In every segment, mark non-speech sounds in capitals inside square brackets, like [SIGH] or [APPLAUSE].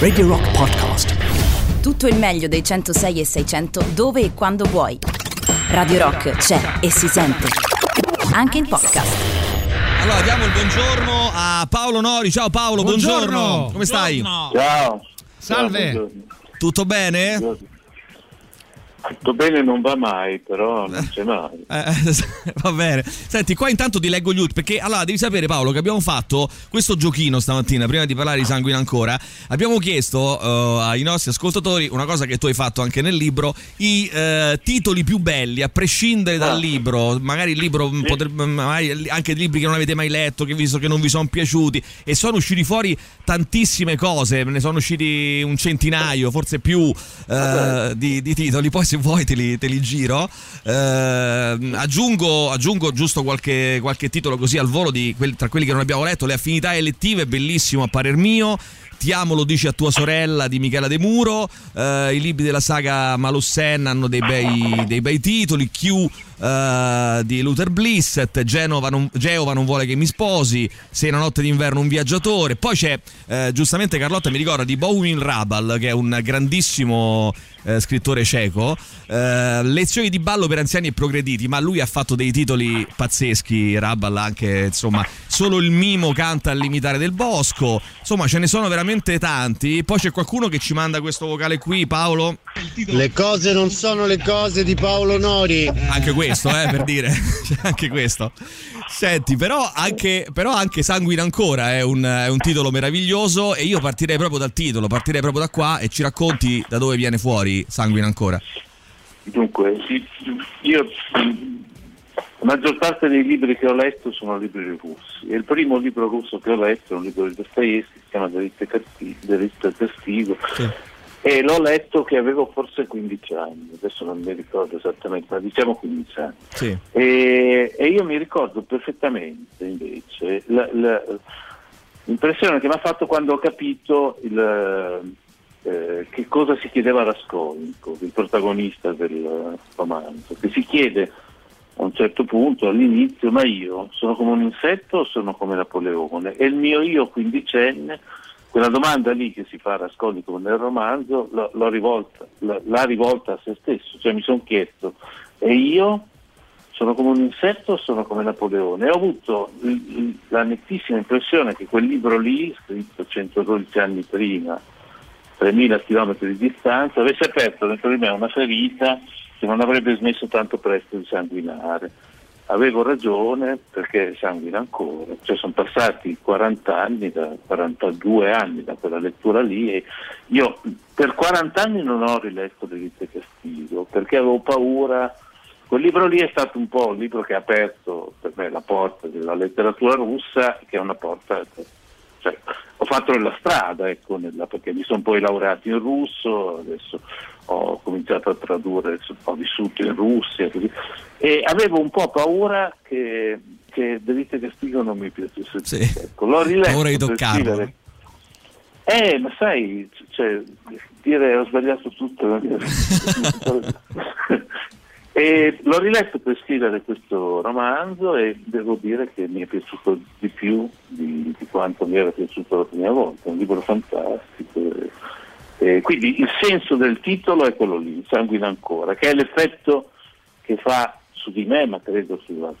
Radio Rock Podcast. Tutto il meglio dei 106 e 600 dove e quando vuoi. Radio Rock c'è e si sente. Anche in podcast. Allora, diamo il buongiorno a Paolo Nori. Ciao Paolo, buongiorno. Buongiorno. Come stai? Ciao. Salve. Ciao, Tutto bene? buongiorno. Tutto bene non va mai, però non c'è mai. [LAUGHS] Eh, va bene. Senti, qua intanto ti leggo gli ultimi. Perché allora devi sapere, Paolo, che abbiamo fatto questo giochino stamattina. Prima di parlare di sanguine ancora, abbiamo chiesto eh, ai nostri ascoltatori una cosa che tu hai fatto anche nel libro: i eh, titoli più belli, a prescindere dal Ah. libro. Magari il libro mm, potrebbe, magari anche libri che non avete mai letto, che visto che non vi sono piaciuti. E sono usciti fuori tantissime cose. Ne sono usciti un centinaio, forse più eh, di, di titoli. Poi, se vuoi, te li, te li giro. Eh, aggiungo, aggiungo giusto qualche, qualche titolo così al volo quelli- tra quelli che non abbiamo letto. Le affinità elettive, bellissimo a parer mio. Ti amo, lo dici a tua sorella di Michela De Muro. Eh, I libri della saga Malussen hanno dei bei, dei bei titoli. Q eh, di Luther Blissett. Genova non, Geova non vuole che mi sposi. Sei una notte d'inverno un viaggiatore. Poi c'è eh, giustamente Carlotta mi ricorda di Bowen Rabal, che è un grandissimo eh, scrittore cieco. Eh, lezioni di ballo per anziani e progrediti. Ma lui ha fatto dei titoli pazzeschi. Rabal anche insomma. Solo il mimo canta al limitare del bosco. Insomma, ce ne sono veramente tanti. Poi c'è qualcuno che ci manda questo vocale qui, Paolo. Le cose non sono le cose di Paolo Nori. Anche questo, eh, per dire. [LAUGHS] Anche questo. Senti, però anche, però anche Sanguina ancora è un, è un titolo meraviglioso e io partirei proprio dal titolo, partirei proprio da qua e ci racconti da dove viene fuori Sanguina ancora. Dunque, sì, io la maggior parte dei libri che ho letto sono libri russi. E il primo libro russo che ho letto è un libro di Dostoevsky, si chiama Delitto e e Castigo. E l'ho letto che avevo forse 15 anni, adesso non mi ricordo esattamente, ma diciamo 15 anni. Sì. E, e io mi ricordo perfettamente invece la- la- l'impressione che mi ha fatto quando ho capito il, eh, che cosa si chiedeva Raskolnikov, il protagonista del romanzo, che si chiede a un certo punto all'inizio ma io sono come un insetto o sono come Napoleone? E il mio io quindicenne, quella domanda lì che si fa a Raskolnikov nel romanzo, l'ho- l'ho rivolta, l'ha rivolta a se stesso, cioè mi sono chiesto e io sono come un insetto o sono come Napoleone? E ho avuto la nettissima impressione che quel libro lì, scritto 112 anni prima, 3000 km di distanza, avesse aperto dentro di me una ferita che non avrebbe smesso tanto presto di sanguinare. Avevo ragione perché sanguina ancora, cioè sono passati 40 anni, da, 42 anni da quella lettura lì e io per 40 anni non ho riletto Delitto e Castigo perché avevo paura Quel libro lì è stato un po' un libro che ha aperto per me la porta della letteratura russa, che è una porta. Fatto la strada, ecco, nella- perché mi sono poi laureato in russo, adesso ho cominciato a tradurre, ho vissuto in Russia, così. e avevo un po' paura che, che Delitto e Castigo non mi piacesse. Sì. Ecco, l'ho riletto Paura di toccarlo. scrivere- eh, ma sai, cioè, dire ho sbagliato tutto. [LAUGHS] [LAUGHS] e l'ho riletto per scrivere questo romanzo e devo dire che mi è piaciuto di più di, di quanto mi era piaciuto la prima volta. È un libro fantastico. E quindi il senso del titolo è quello lì, Sanguina ancora, che è l'effetto che fa su di me, ma credo sulla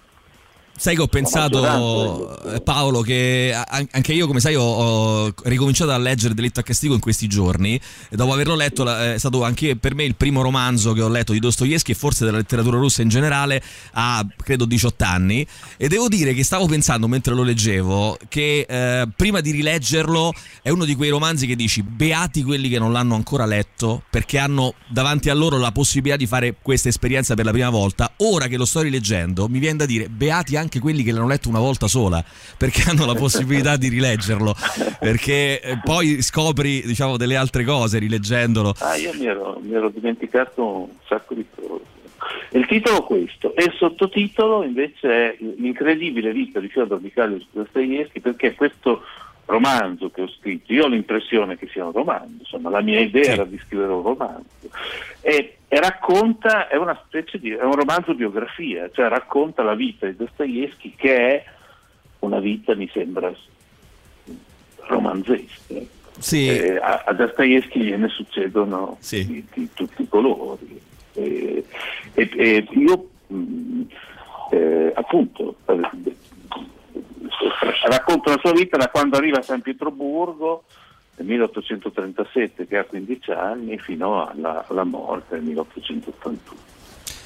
Sai che ho pensato, eh, Paolo, che anche io, come sai, ho, ho ricominciato a leggere Delitto a Castigo in questi giorni. E dopo averlo letto, la- è stato anche per me il primo romanzo che ho letto di Dostoevsky e forse della letteratura russa in generale a credo 18 anni. E devo dire che stavo pensando mentre lo leggevo che eh, prima di rileggerlo è uno di quei romanzi che dici beati quelli che non l'hanno ancora letto perché hanno davanti a loro la possibilità di fare questa esperienza per la prima volta. Ora che lo sto rileggendo, mi viene da dire beati anche quelli che l'hanno letto una volta sola perché hanno la possibilità di rileggerlo perché eh, poi scopri diciamo delle altre cose rileggendolo. Ah, io mi ero, mi ero dimenticato un sacco di cose. Il titolo è questo e il sottotitolo invece è L'incredibile vita di Fyodor Mikhail Dostoevsky perché questo romanzo che ho scritto, io ho l'impressione che sia un romanzo, insomma la mia idea Sì. era di scrivere un romanzo e, e racconta, è una specie di, è un romanzo biografia, cioè racconta la vita di Dostoevsky che è una vita mi sembra romanzesca. Sì. Eh, a, a Dostoevsky ne succedono Sì. di, di tutti i colori. Eh, e, e io mh, eh, appunto [LAUGHS] racconto la sua vita da quando arriva a San Pietroburgo nel 1837 che ha 15 anni fino alla, alla morte nel 1881.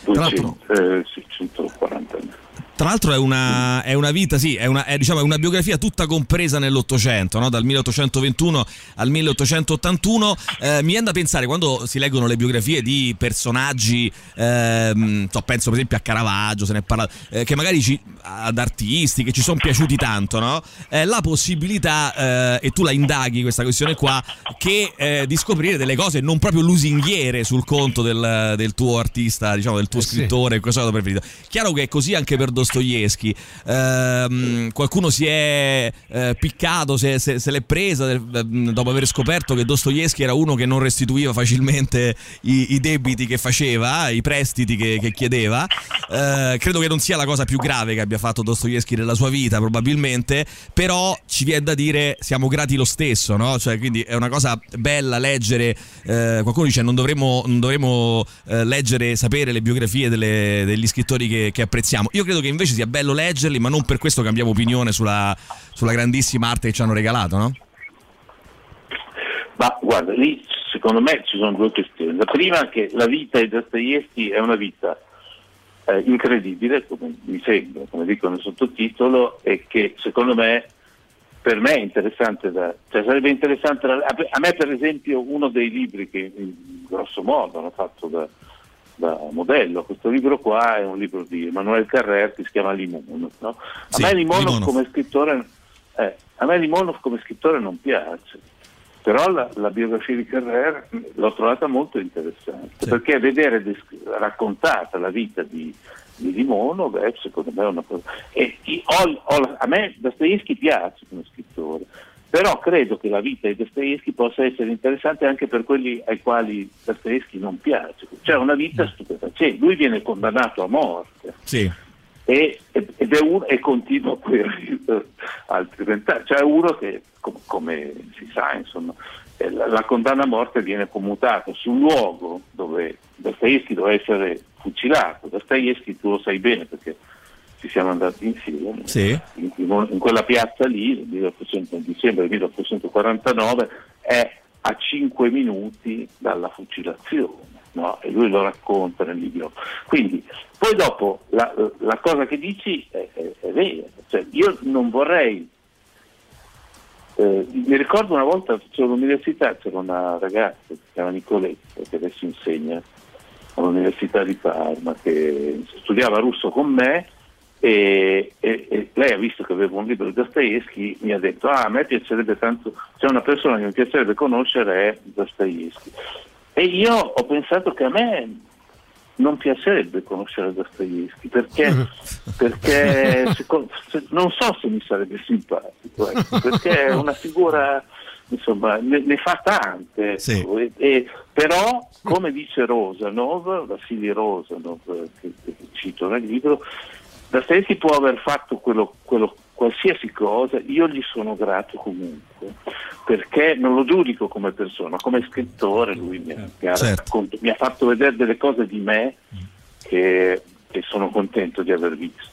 Tra l'altro- 200, eh, sì, 140 anni. Tra l'altro è una, è una vita, sì, è una, è, diciamo, è una biografia tutta compresa nell'Ottocento, no? dal 1821 al 1881. Eh, mi viene da pensare, quando si leggono le biografie di personaggi, ehm, so, penso per esempio a Caravaggio, se ne è parlato, eh, che magari ci, ad artisti che ci sono piaciuti tanto, no? Eh, la possibilità, eh, e tu la indaghi questa questione qua, che eh, di scoprire delle cose non proprio lusinghiere sul conto del, del tuo artista, diciamo, del tuo Eh sì. scrittore, questo è preferito. Chiaro che è così anche per Dostoevsky. Ehm, qualcuno si è eh, piccato, se, se- se l'è presa eh, dopo aver scoperto che Dostoevsky era uno che non restituiva facilmente i, i debiti che faceva, i prestiti che, che chiedeva. Eh, credo che non sia la cosa più grave che abbia fatto Dostoevsky nella sua vita, probabilmente, però ci viene da dire siamo grati lo stesso, no? Cioè, quindi è una cosa bella leggere. eh, qualcuno dice non dovremmo, non dovremmo eh, leggere sapere le biografie delle- degli scrittori che, che apprezziamo. Io credo che invece sia bello leggerli, ma non per questo cambiamo opinione sulla, sulla grandissima arte che ci hanno regalato, no? Ma guarda, lì secondo me ci sono due questioni. La prima è che la vita di Dostoevsky è una vita eh, incredibile, come mi sembra, come dico nel sottotitolo, e che secondo me per me è interessante, da, cioè sarebbe interessante, da- a me per esempio uno dei libri che in grosso modo hanno fatto da, da modello, questo libro qua è un libro di Emanuele Carrer che si chiama Limonov. no? A Sì, me Limonov, come scrittore eh, a me Limonov come scrittore non piace, però la, la biografia di Carrer l'ho trovata molto interessante, Sì. perché vedere desc- raccontata la vita di, di Limonov è secondo me una cosa... E ho- ho- a me Dostoevsky piace come scrittore, però credo che la vita di Dostoevsky possa essere interessante anche per quelli ai quali Dostoevsky non piace. Cioè una vita stupefacente. Lui viene condannato a morte Sì. e, ed è uno e continua per eh, altri vent'anni. Cioè uno che, com- come si sa, insomma, eh, la, la condanna a morte viene commutata sul luogo dove Dostoevsky doveva essere fucilato. Dostoevsky tu lo sai bene perché ci siamo andati insieme. Sì. In, in- quella piazza lì, nel 1800 dicembre 1849, è a 5 minuti dalla fucilazione. no? E lui lo racconta nel libro. Quindi, poi dopo la, la cosa che dici è, è- è vera. Cioè, io non vorrei. eh, mi ricordo una volta facevo all'università, c'era una ragazza che si chiama Nicoletta che adesso insegna all'Università di Parma che studiava russo con me e, e- e lei ha visto che avevo un libro di Dostoevsky mi ha detto ah a me piacerebbe tanto c'è una persona che mi piacerebbe conoscere è Dostoevsky e io ho pensato che a me non piacerebbe conoscere Dostoevsky perché, [LAUGHS] perché seco- se- non so se mi sarebbe simpatico ecco, perché è una figura insomma ne, ne fa tante Sì. ecco, e- e- però come dice Rosanov Vassili Rosanov che, che cito nel libro Dostoevsky può aver fatto quello, quello- qualsiasi cosa, io gli sono grato comunque, perché non lo giudico come persona, come scrittore lui mi, ha- mi ha, Certo. raccont- mi ha fatto vedere delle cose di me che, che sono contento di aver visto.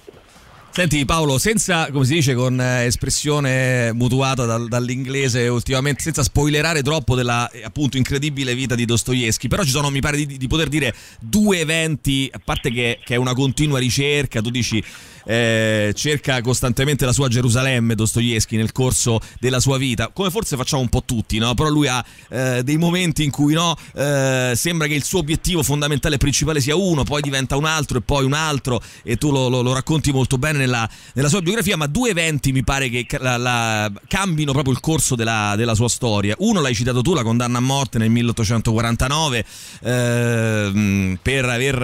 Senti Paolo, senza, come si dice, con eh, espressione mutuata dal- dall'inglese ultimamente, senza spoilerare troppo della eh, appunto incredibile vita di Dostoevsky, però ci sono, mi pare di, di poter dire, due eventi, a parte che, che è una continua ricerca, tu dici eh, cerca costantemente la sua Gerusalemme Dostoevsky nel corso della sua vita, come forse facciamo un po' tutti, no? però lui ha eh, dei momenti in cui no, eh, sembra che il suo obiettivo fondamentale e principale sia uno, poi diventa un altro e poi un altro e tu lo, lo- lo racconti molto bene nella, nella sua biografia, ma due eventi mi pare che la- la- cambino proprio il corso della, della sua storia. Uno l'hai citato tu, la condanna a morte nel 1849 ehm, per aver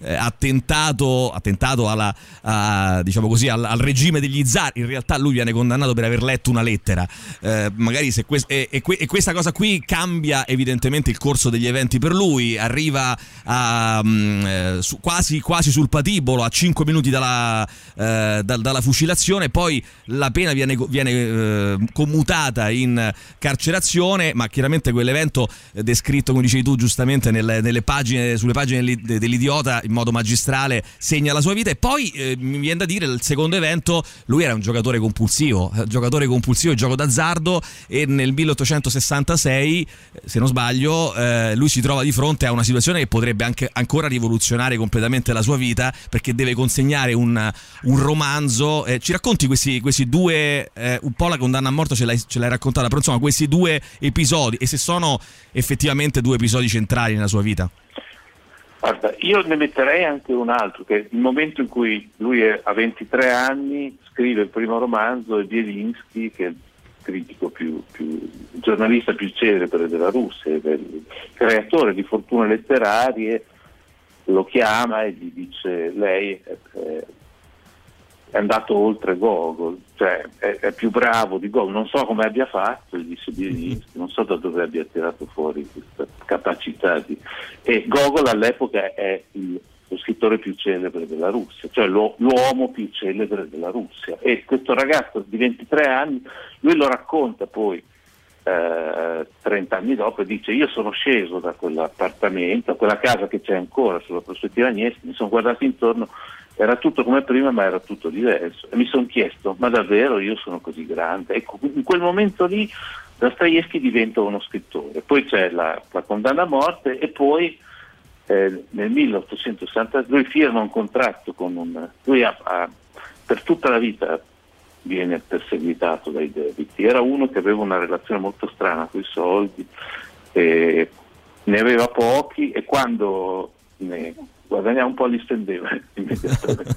eh, attentato, attentato alla, a- diciamo così, al, al regime degli zar. In realtà lui viene condannato per aver letto una lettera. Eh, magari se quest- e, e que- e questa cosa qui cambia evidentemente il corso degli eventi per lui. Arriva a, mm, eh, su- quasi, quasi sul patibolo, a 5 minuti dalla, eh, da, dalla fucilazione, poi la pena viene, viene eh, commutata in carcerazione, ma chiaramente quell'evento descritto, come dicevi tu giustamente, nelle, nelle pagine, sulle pagine dell'idiota in modo magistrale segna la sua vita e poi eh, mi viene da dire il secondo evento, lui era un giocatore compulsivo, eh, giocatore compulsivo di gioco d'azzardo e nel 1866, se non sbaglio, eh, lui si trova di fronte a una situazione che potrebbe anche ancora rivoluzionare completamente la sua vita perché deve consegnare un, un romanzo. Eh, ci racconti questi, questi due, eh, un po' la condanna a morte ce l'hai, ce l'hai raccontata, però insomma questi due episodi e se sono effettivamente due episodi centrali nella sua vita. Guarda, io ne metterei anche un altro, che il momento in cui lui è, ha 23 anni, scrive il primo romanzo e Bielinski, che è il critico più, più il giornalista più celebre della Russia, il creatore di fortune letterarie, lo chiama e gli dice lei è, è andato oltre Gogol, cioè è, è, più bravo di Gogol, non so come abbia fatto, gli dice Bielinski, non so da dove abbia tirato fuori questa capacità di... E Gogol all'epoca è il, lo scrittore più celebre della Russia, cioè lo, l'uomo più celebre della Russia. E questo ragazzo di 23 anni, lui lo racconta poi eh, 30 anni dopo e dice io sono sceso da quell'appartamento, quella casa che c'è ancora sulla prospettiva Agnesi, mi sono guardato intorno era tutto come prima ma era tutto diverso. E mi sono chiesto ma davvero io sono così grande? Ecco in quel momento lì Dostoevsky diventa uno scrittore. Poi c'è la, la condanna a morte e poi eh, nel 1860 lui firma un contratto con un lui ha, ha, per tutta la vita viene perseguitato dai debiti. Era uno che aveva una relazione molto strana con i soldi eh, ne aveva pochi e quando ne guadagnava un po' li spendeva immediatamente.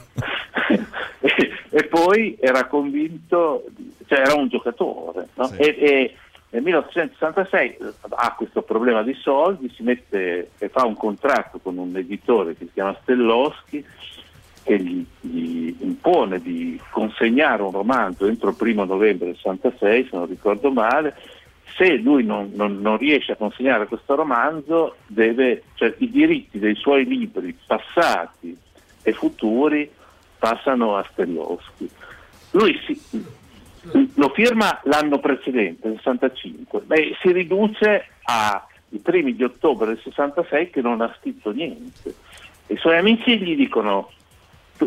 [LAUGHS] e, e, poi era convinto, cioè era un giocatore, no? sì. e, e, nel 1866 ha questo problema di soldi, si mette e fa un contratto con un editore che si chiama Stelloschi che gli, gli impone di consegnare un romanzo entro il primo novembre del 66, se non ricordo male, se lui non, non, non, riesce a consegnare questo romanzo, deve, cioè, i diritti dei suoi libri passati e futuri passano a Stelloschi. Lui si, lo firma l'anno precedente, il 65, e si riduce ai primi di ottobre del 66 che non ha scritto niente. I suoi amici gli dicono,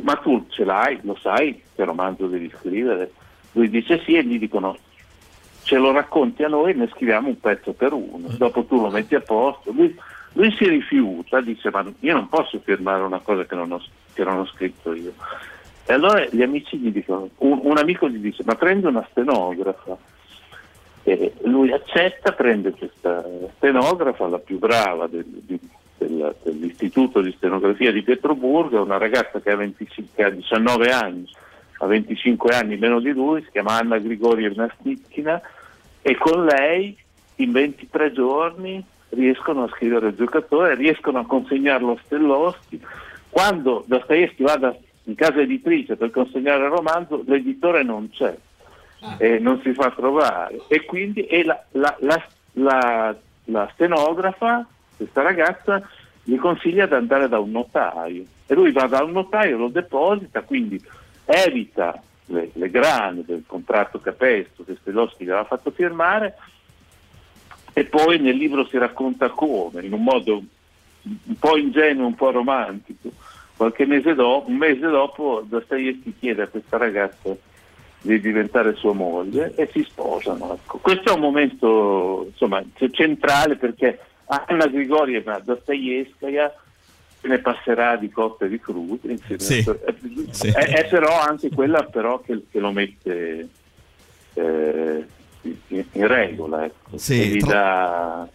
ma tu ce l'hai, lo sai che romanzo devi scrivere? Lui dice sì e gli dicono ce lo racconti a noi e ne scriviamo un pezzo per uno, mm. dopo tu lo metti a posto. Lui, lui si rifiuta, dice ma io non posso firmare una cosa che non ho, che non ho scritto io. E allora gli amici gli dicono, un, un amico gli dice ma prendi una stenografa. E lui accetta, prende questa stenografa, la più brava del, di, del, dell'istituto di stenografia di Pietroburgo, una ragazza che ha, 25, che ha 19 anni ha 25 anni meno di lui, si chiama Anna Grigorievna Snitkina e con lei in 23 giorni riescono a scrivere il giocatore, riescono a consegnarlo a Stelloschi. Quando Dostoevsky vada in casa editrice per consegnare il romanzo, l'editore non c'è ah. e non si fa trovare e quindi e la, la, la, la, stenografa, questa ragazza, gli consiglia di andare da un notaio e lui va da un notaio, lo deposita, quindi evita le, le grane del contratto capestro che Stelloschi gli aveva fatto firmare e poi nel libro si racconta come, in un modo un po' ingenuo, un po' romantico. Qualche mese dopo, un mese dopo, Dostoevsky chiede a questa ragazza di diventare sua moglie e si sposano. Ecco. Questo è un momento insomma, centrale perché Anna Grigorievna Dostoevskaya ne passerà di cotte e di crude, sì. è, sì. È, è, però anche quella però che, che lo mette eh, in, regola, ecco. sì, dà,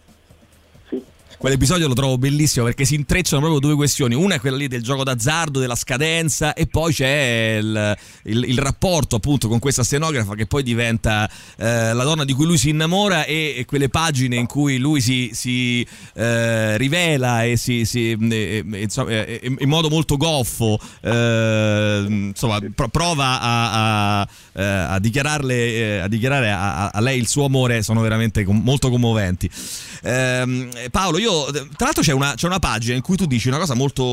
quell'episodio lo trovo bellissimo perché si intrecciano proprio due questioni. Una è quella lì del gioco d'azzardo, della scadenza, e poi c'è il, il, il rapporto appunto con questa stenografa che poi diventa eh, la donna di cui lui si innamora e, e quelle pagine in cui lui si, si eh, rivela e si, si e, insomma, in modo molto goffo eh, insomma, prova a, a, eh, a dichiararle eh, a dichiarare a, a, lei il suo amore sono veramente com- molto commoventi. Ehm, Paolo Paolo, io tra l'altro c'è una, c'è una, pagina in cui tu dici una cosa molto,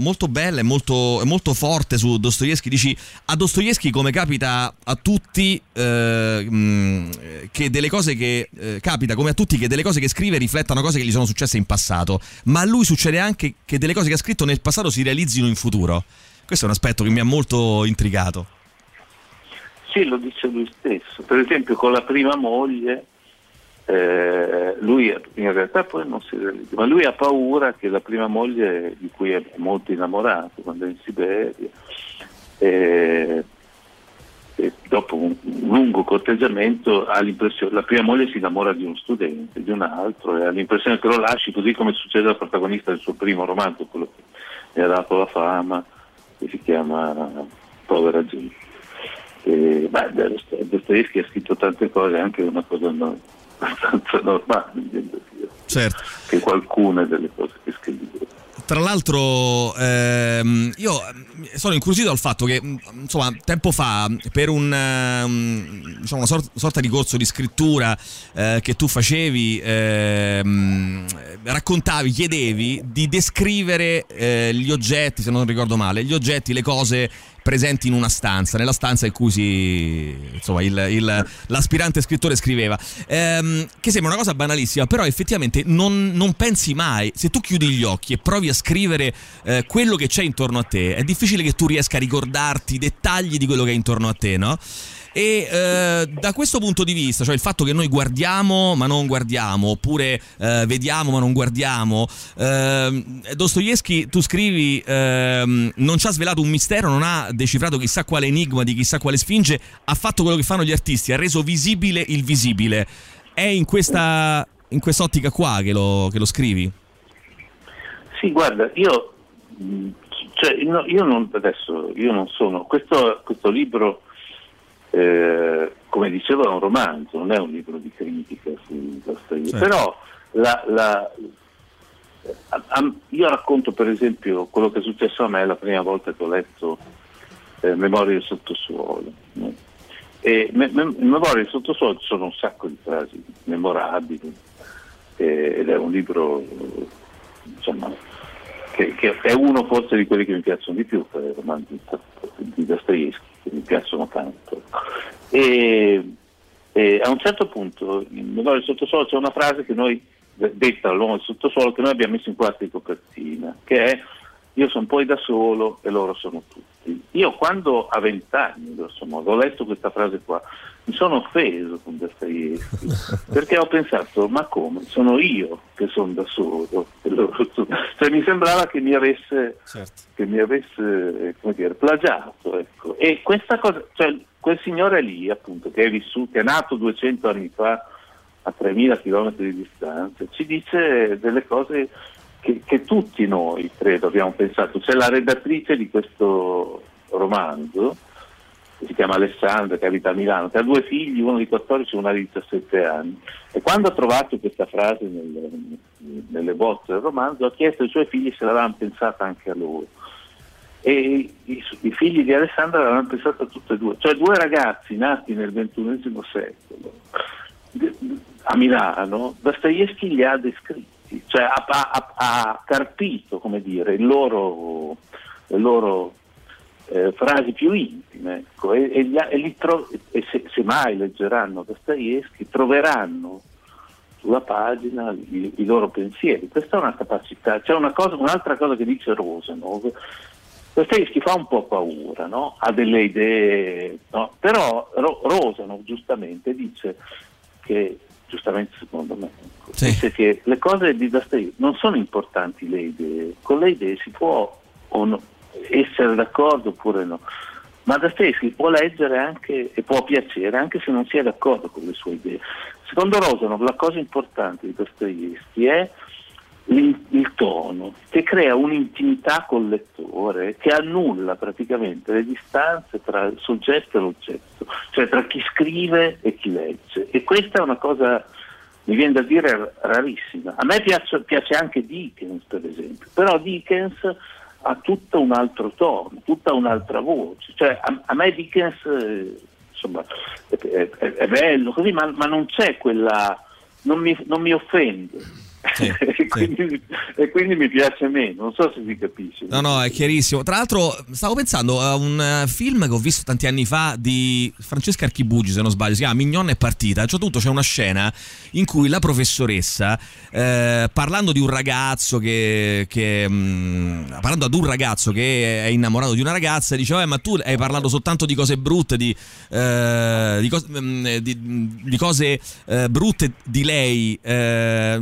molto bella e molto, molto, forte su Dostoevsky. Dici a Dostoevsky, come capita a tutti, eh, che delle cose che eh, capita come a tutti che delle cose che scrive riflettano cose che gli sono successe in passato, ma a lui succede anche che delle cose che ha scritto nel passato si realizzino in futuro. Questo è un aspetto che mi ha molto intrigato. Sì, lo dice lui stesso. Per esempio con la prima moglie eh, lui in realtà poi non si realizza, ma lui ha paura che la prima moglie di cui è molto innamorato quando è in Siberia, eh, dopo un, un, lungo corteggiamento ha l'impressione, la prima moglie si innamora di uno studente, di un altro e ha l'impressione che lo lasci così come succede al protagonista del suo primo romanzo, quello che mi ha dato la fama, che si chiama Povera gente. Dostoevsky ha scritto tante cose, anche una cosa no, abbastanza [LAUGHS] normale, certo. che qualcuna delle cose che scrive. Tra l'altro ehm, io sono incuriosito dal fatto che insomma tempo fa per un, um, diciamo, una sorta, sorta, di corso di scrittura eh, che tu facevi ehm, raccontavi, chiedevi di descrivere eh, gli oggetti, se non ricordo male, gli oggetti, le cose presenti in una stanza, nella stanza in cui si, insomma, il, il, l'aspirante scrittore scriveva, ehm, che sembra una cosa banalissima, però effettivamente non, non, pensi mai, se tu chiudi gli occhi e provi a scrivere eh, quello che c'è intorno a te, è difficile che tu riesca a ricordarti i dettagli di quello che è intorno a te, no? E eh, da questo punto di vista, cioè il fatto che noi guardiamo ma non guardiamo, oppure eh, vediamo ma non guardiamo, eh, Dostoevsky, tu scrivi, ehm, non ci ha svelato un mistero, non ha decifrato chissà quale enigma di chissà quale sfinge, ha fatto quello che fanno gli artisti, ha reso visibile il visibile. È in questa in quest'ottica qua che lo, che lo scrivi? Sì, guarda, io, cioè, io non, adesso io non sono, questo, questo libro eh, come dicevo è un romanzo, non è un libro di critica su Dostoevsky, però la, la, a, io racconto per esempio quello che è successo a me la prima volta che ho letto eh, Memorie del sottosuolo. No? E me, me, Memorie del sottosuolo ci sono un sacco di frasi memorabili eh, ed è un libro insomma, che, che, è uno forse di quelli che mi piacciono di più, per i romanzi di Dostoevsky che mi piacciono tanto. E, e a un certo punto, in Memoria del sottosuolo, c'è una frase che noi, detta all'uomo del sottosuolo, che noi abbiamo messo in quarta di copertina, che è io sono poi da solo e loro sono tutti. Io quando a vent'anni, ho letto questa frase qua, mi sono offeso con Dostoevsky [LAUGHS] perché ho pensato ma come sono io che sono da solo [LAUGHS] cioè mi sembrava che mi avesse, certo. che mi avesse dire, plagiato ecco. e questa cosa cioè, quel signore lì appunto che è vissuto che è nato 200 anni fa a 3000 km di distanza ci dice delle cose che, che tutti noi credo abbiamo pensato c'è la redattrice di questo romanzo si chiama Alessandra, che abita a Milano, che ha due figli, uno di 14 e una di 17 anni. E quando ha trovato questa frase nelle, nelle bozze del romanzo, ha chiesto ai suoi figli se l'avevano pensata anche a loro. E i, i figli di Alessandra l'avevano pensata tutte e due, cioè due ragazzi nati nel XXI secolo a Milano, Dostoevsky li ha descritti, cioè ha, ha, ha carpito, dire, loro, il loro eh, frasi più intime ecco, e, e, e, tro- e se, se, mai leggeranno Dostoevsky troveranno sulla pagina i, i, loro pensieri. Questa è una capacità. C'è una cosa, un'altra cosa che dice Rosenov. Dostoevsky fa un po' paura, no? ha delle idee, no? però Ro- Rosenov giustamente dice che, giustamente secondo me, ecco, sì. dice che le cose di Dostoevsky non sono importanti le idee, con le idee si può no, essere d'accordo oppure no. Ma Dostoevsky può leggere anche e può piacere anche se non si è d'accordo con le sue idee. Secondo Rosanov la cosa importante di Dostoevsky è il, il, tono, che crea un'intimità col lettore, che annulla praticamente le distanze tra il soggetto e l'oggetto, cioè tra chi scrive e chi legge. E questa è una cosa, mi viene da dire, rarissima. A me piace, piace anche Dickens, per esempio, però Dickens ha tutto un altro tono, tutta un'altra voce. Cioè, a, a me Dickens eh, insomma, è, è, è, bello così, ma, ma, non c'è quella. non mi, non mi offende. Sì, [LAUGHS] e, quindi, e, quindi, mi piace meno, non so se si capisce. No, no, è chiarissimo. Tra l'altro stavo pensando a un eh, film che ho visto tanti anni fa di Francesca Archibugi, se non sbaglio, si chiama Mignon è partita. Certo punto c'è una scena in cui la professoressa, eh, parlando di un ragazzo che, che mh, mm, parlando ad un ragazzo che è innamorato di una ragazza, dice, ma tu hai parlato soltanto di cose brutte, di, eh, di, cose, mh, mm, di, di cose eh, brutte di lei. Eh,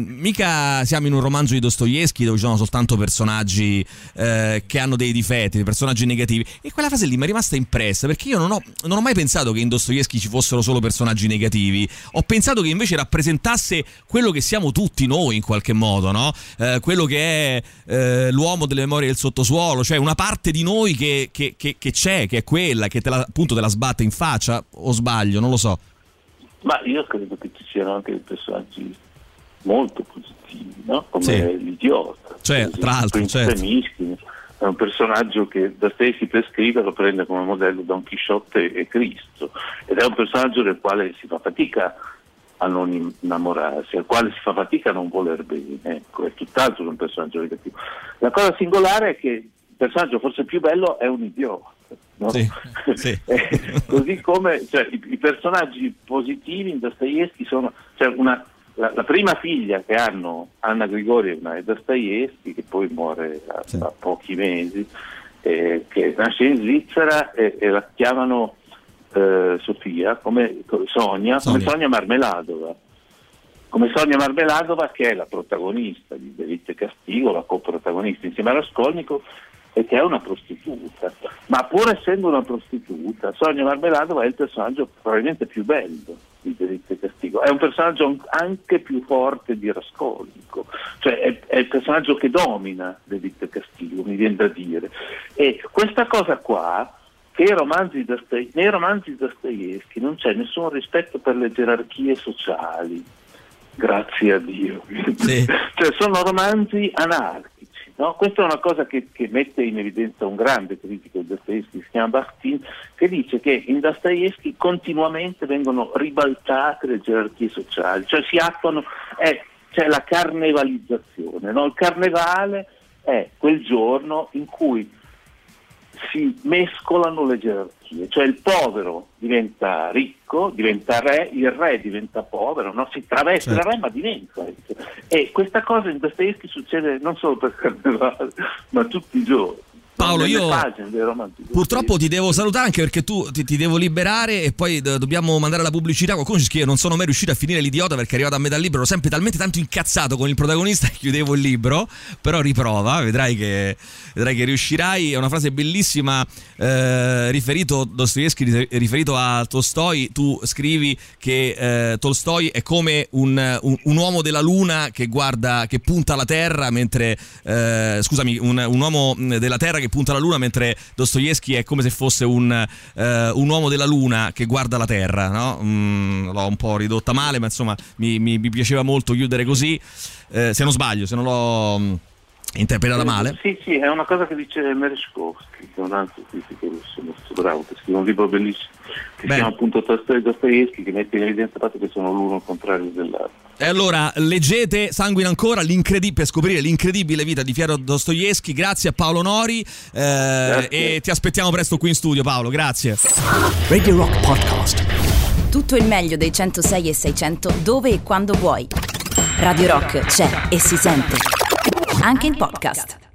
siamo in un romanzo di Dostoevsky dove ci sono soltanto personaggi eh, che hanno dei difetti, dei personaggi negativi. E quella frase lì mi è rimasta impressa perché io non ho, non ho mai pensato che in Dostoevsky ci fossero solo personaggi negativi. Ho pensato che invece rappresentasse quello che siamo tutti noi in qualche modo, no? Eh, quello che è eh, l'uomo delle memorie del sottosuolo, cioè una parte di noi che, che, che, che c'è, che è quella, che te la, appunto te la sbatte in faccia, o sbaglio, non lo so. Ma io credo che ci siano anche dei personaggi molto positivi, no? come Sì. l'idiota. Cioè, tra l'altro, certo. Miskin è un personaggio che da stessi per scriverlo prende come modello Don Chisciotte e Cristo ed è un personaggio del quale si fa fatica a non innamorarsi, al quale si fa fatica a non voler bene, ecco, è tutt'altro che un personaggio negativo. La cosa singolare è che il personaggio forse più bello è un idiota. no? Sì, [LAUGHS] sì. Eh, Così come cioè, i, i personaggi positivi in Dostoevsky sono cioè, una- la, la prima figlia che hanno Anna Grigorievna e Dostoevsky, che poi muore a, Sì. a pochi mesi, eh, che nasce in Svizzera e, e la chiamano eh, Sofia, come come Sonia, come Sonia. Sonia Marmeladova. Come Sonia Marmeladova, che è la protagonista di Delitto e Castigo, la coprotagonista insieme a Raskolnikov, e che è una prostituta. Ma pur essendo una prostituta, Sonia Marmeladova è il personaggio probabilmente più bello di Delitto e Castigo. È un personaggio anche più forte di Raskolnikov, cioè è, è il personaggio che domina Delitto Castigo, mi viene da dire. E questa cosa qua che nei romanzi di Dostoevsky non c'è nessun rispetto per le gerarchie sociali, grazie a Dio. Sì. [LAUGHS] cioè sono romanzi anarchici. No? Questa è una cosa che, che mette in evidenza un grande critico di Dostoevsky, si chiama Bakhtin, che dice che in Dostoevsky continuamente vengono ribaltate le gerarchie sociali, cioè si attuano, è, c'è la carnevalizzazione. no? Il carnevale è quel giorno in cui si mescolano le gerarchie, cioè il povero diventa ricco, diventa re, il re diventa povero, no? si traveste Certo. da re ma diventa ricco. E questa cosa in Dostoevsky succede non solo per [LAUGHS] Carnevale, ma tutti i giorni. Paolo, io pagine Purtroppo ti devo salutare anche perché tu ti, ti devo liberare e poi do- dobbiamo mandare la pubblicità. Qualcuno ci scrive: Non sono mai riuscito a finire l'idiota perché è arrivato a metà libro. Ero sempre talmente tanto incazzato con il protagonista [LAUGHS] che chiudevo il libro. Però riprova, vedrai che, vedrai che riuscirai. È una frase bellissima. Eh, riferito Dostoevsky, ri- riferito a Tolstoi. Tu scrivi che eh, Tolstoi è come un, un- un uomo della luna che guarda, che punta alla terra mentre. eh, scusami, un, un uomo mh, della terra che punta alla luna mentre Dostoevsky è come se fosse un, eh, un uomo della luna che guarda la terra. No? Mm, l'ho un po' ridotta male, ma insomma mi, mi- mi piaceva molto chiudere così. Eh, se non sbaglio, se non l'ho mh, interpretata male. Sì, sì, è una cosa che dice Merezkovsky, che è un altro critico russo molto bravo, che scrive un libro bellissimo, che si Bene. chiama appunto Tolstoi e Dostoevsky, che mette in evidenza il fatto che sono l'uno al contrario dell'altro. E allora leggete Sanguina ancora per scoprire l'incredibile vita di Piero Dostoevsky. Grazie a Paolo Nori eh, e ti aspettiamo presto qui in studio Paolo, grazie. Radio Rock Podcast. Tutto il meglio dei 106 e 600 dove e quando vuoi. Radio Rock c'è e si sente. Anche in podcast.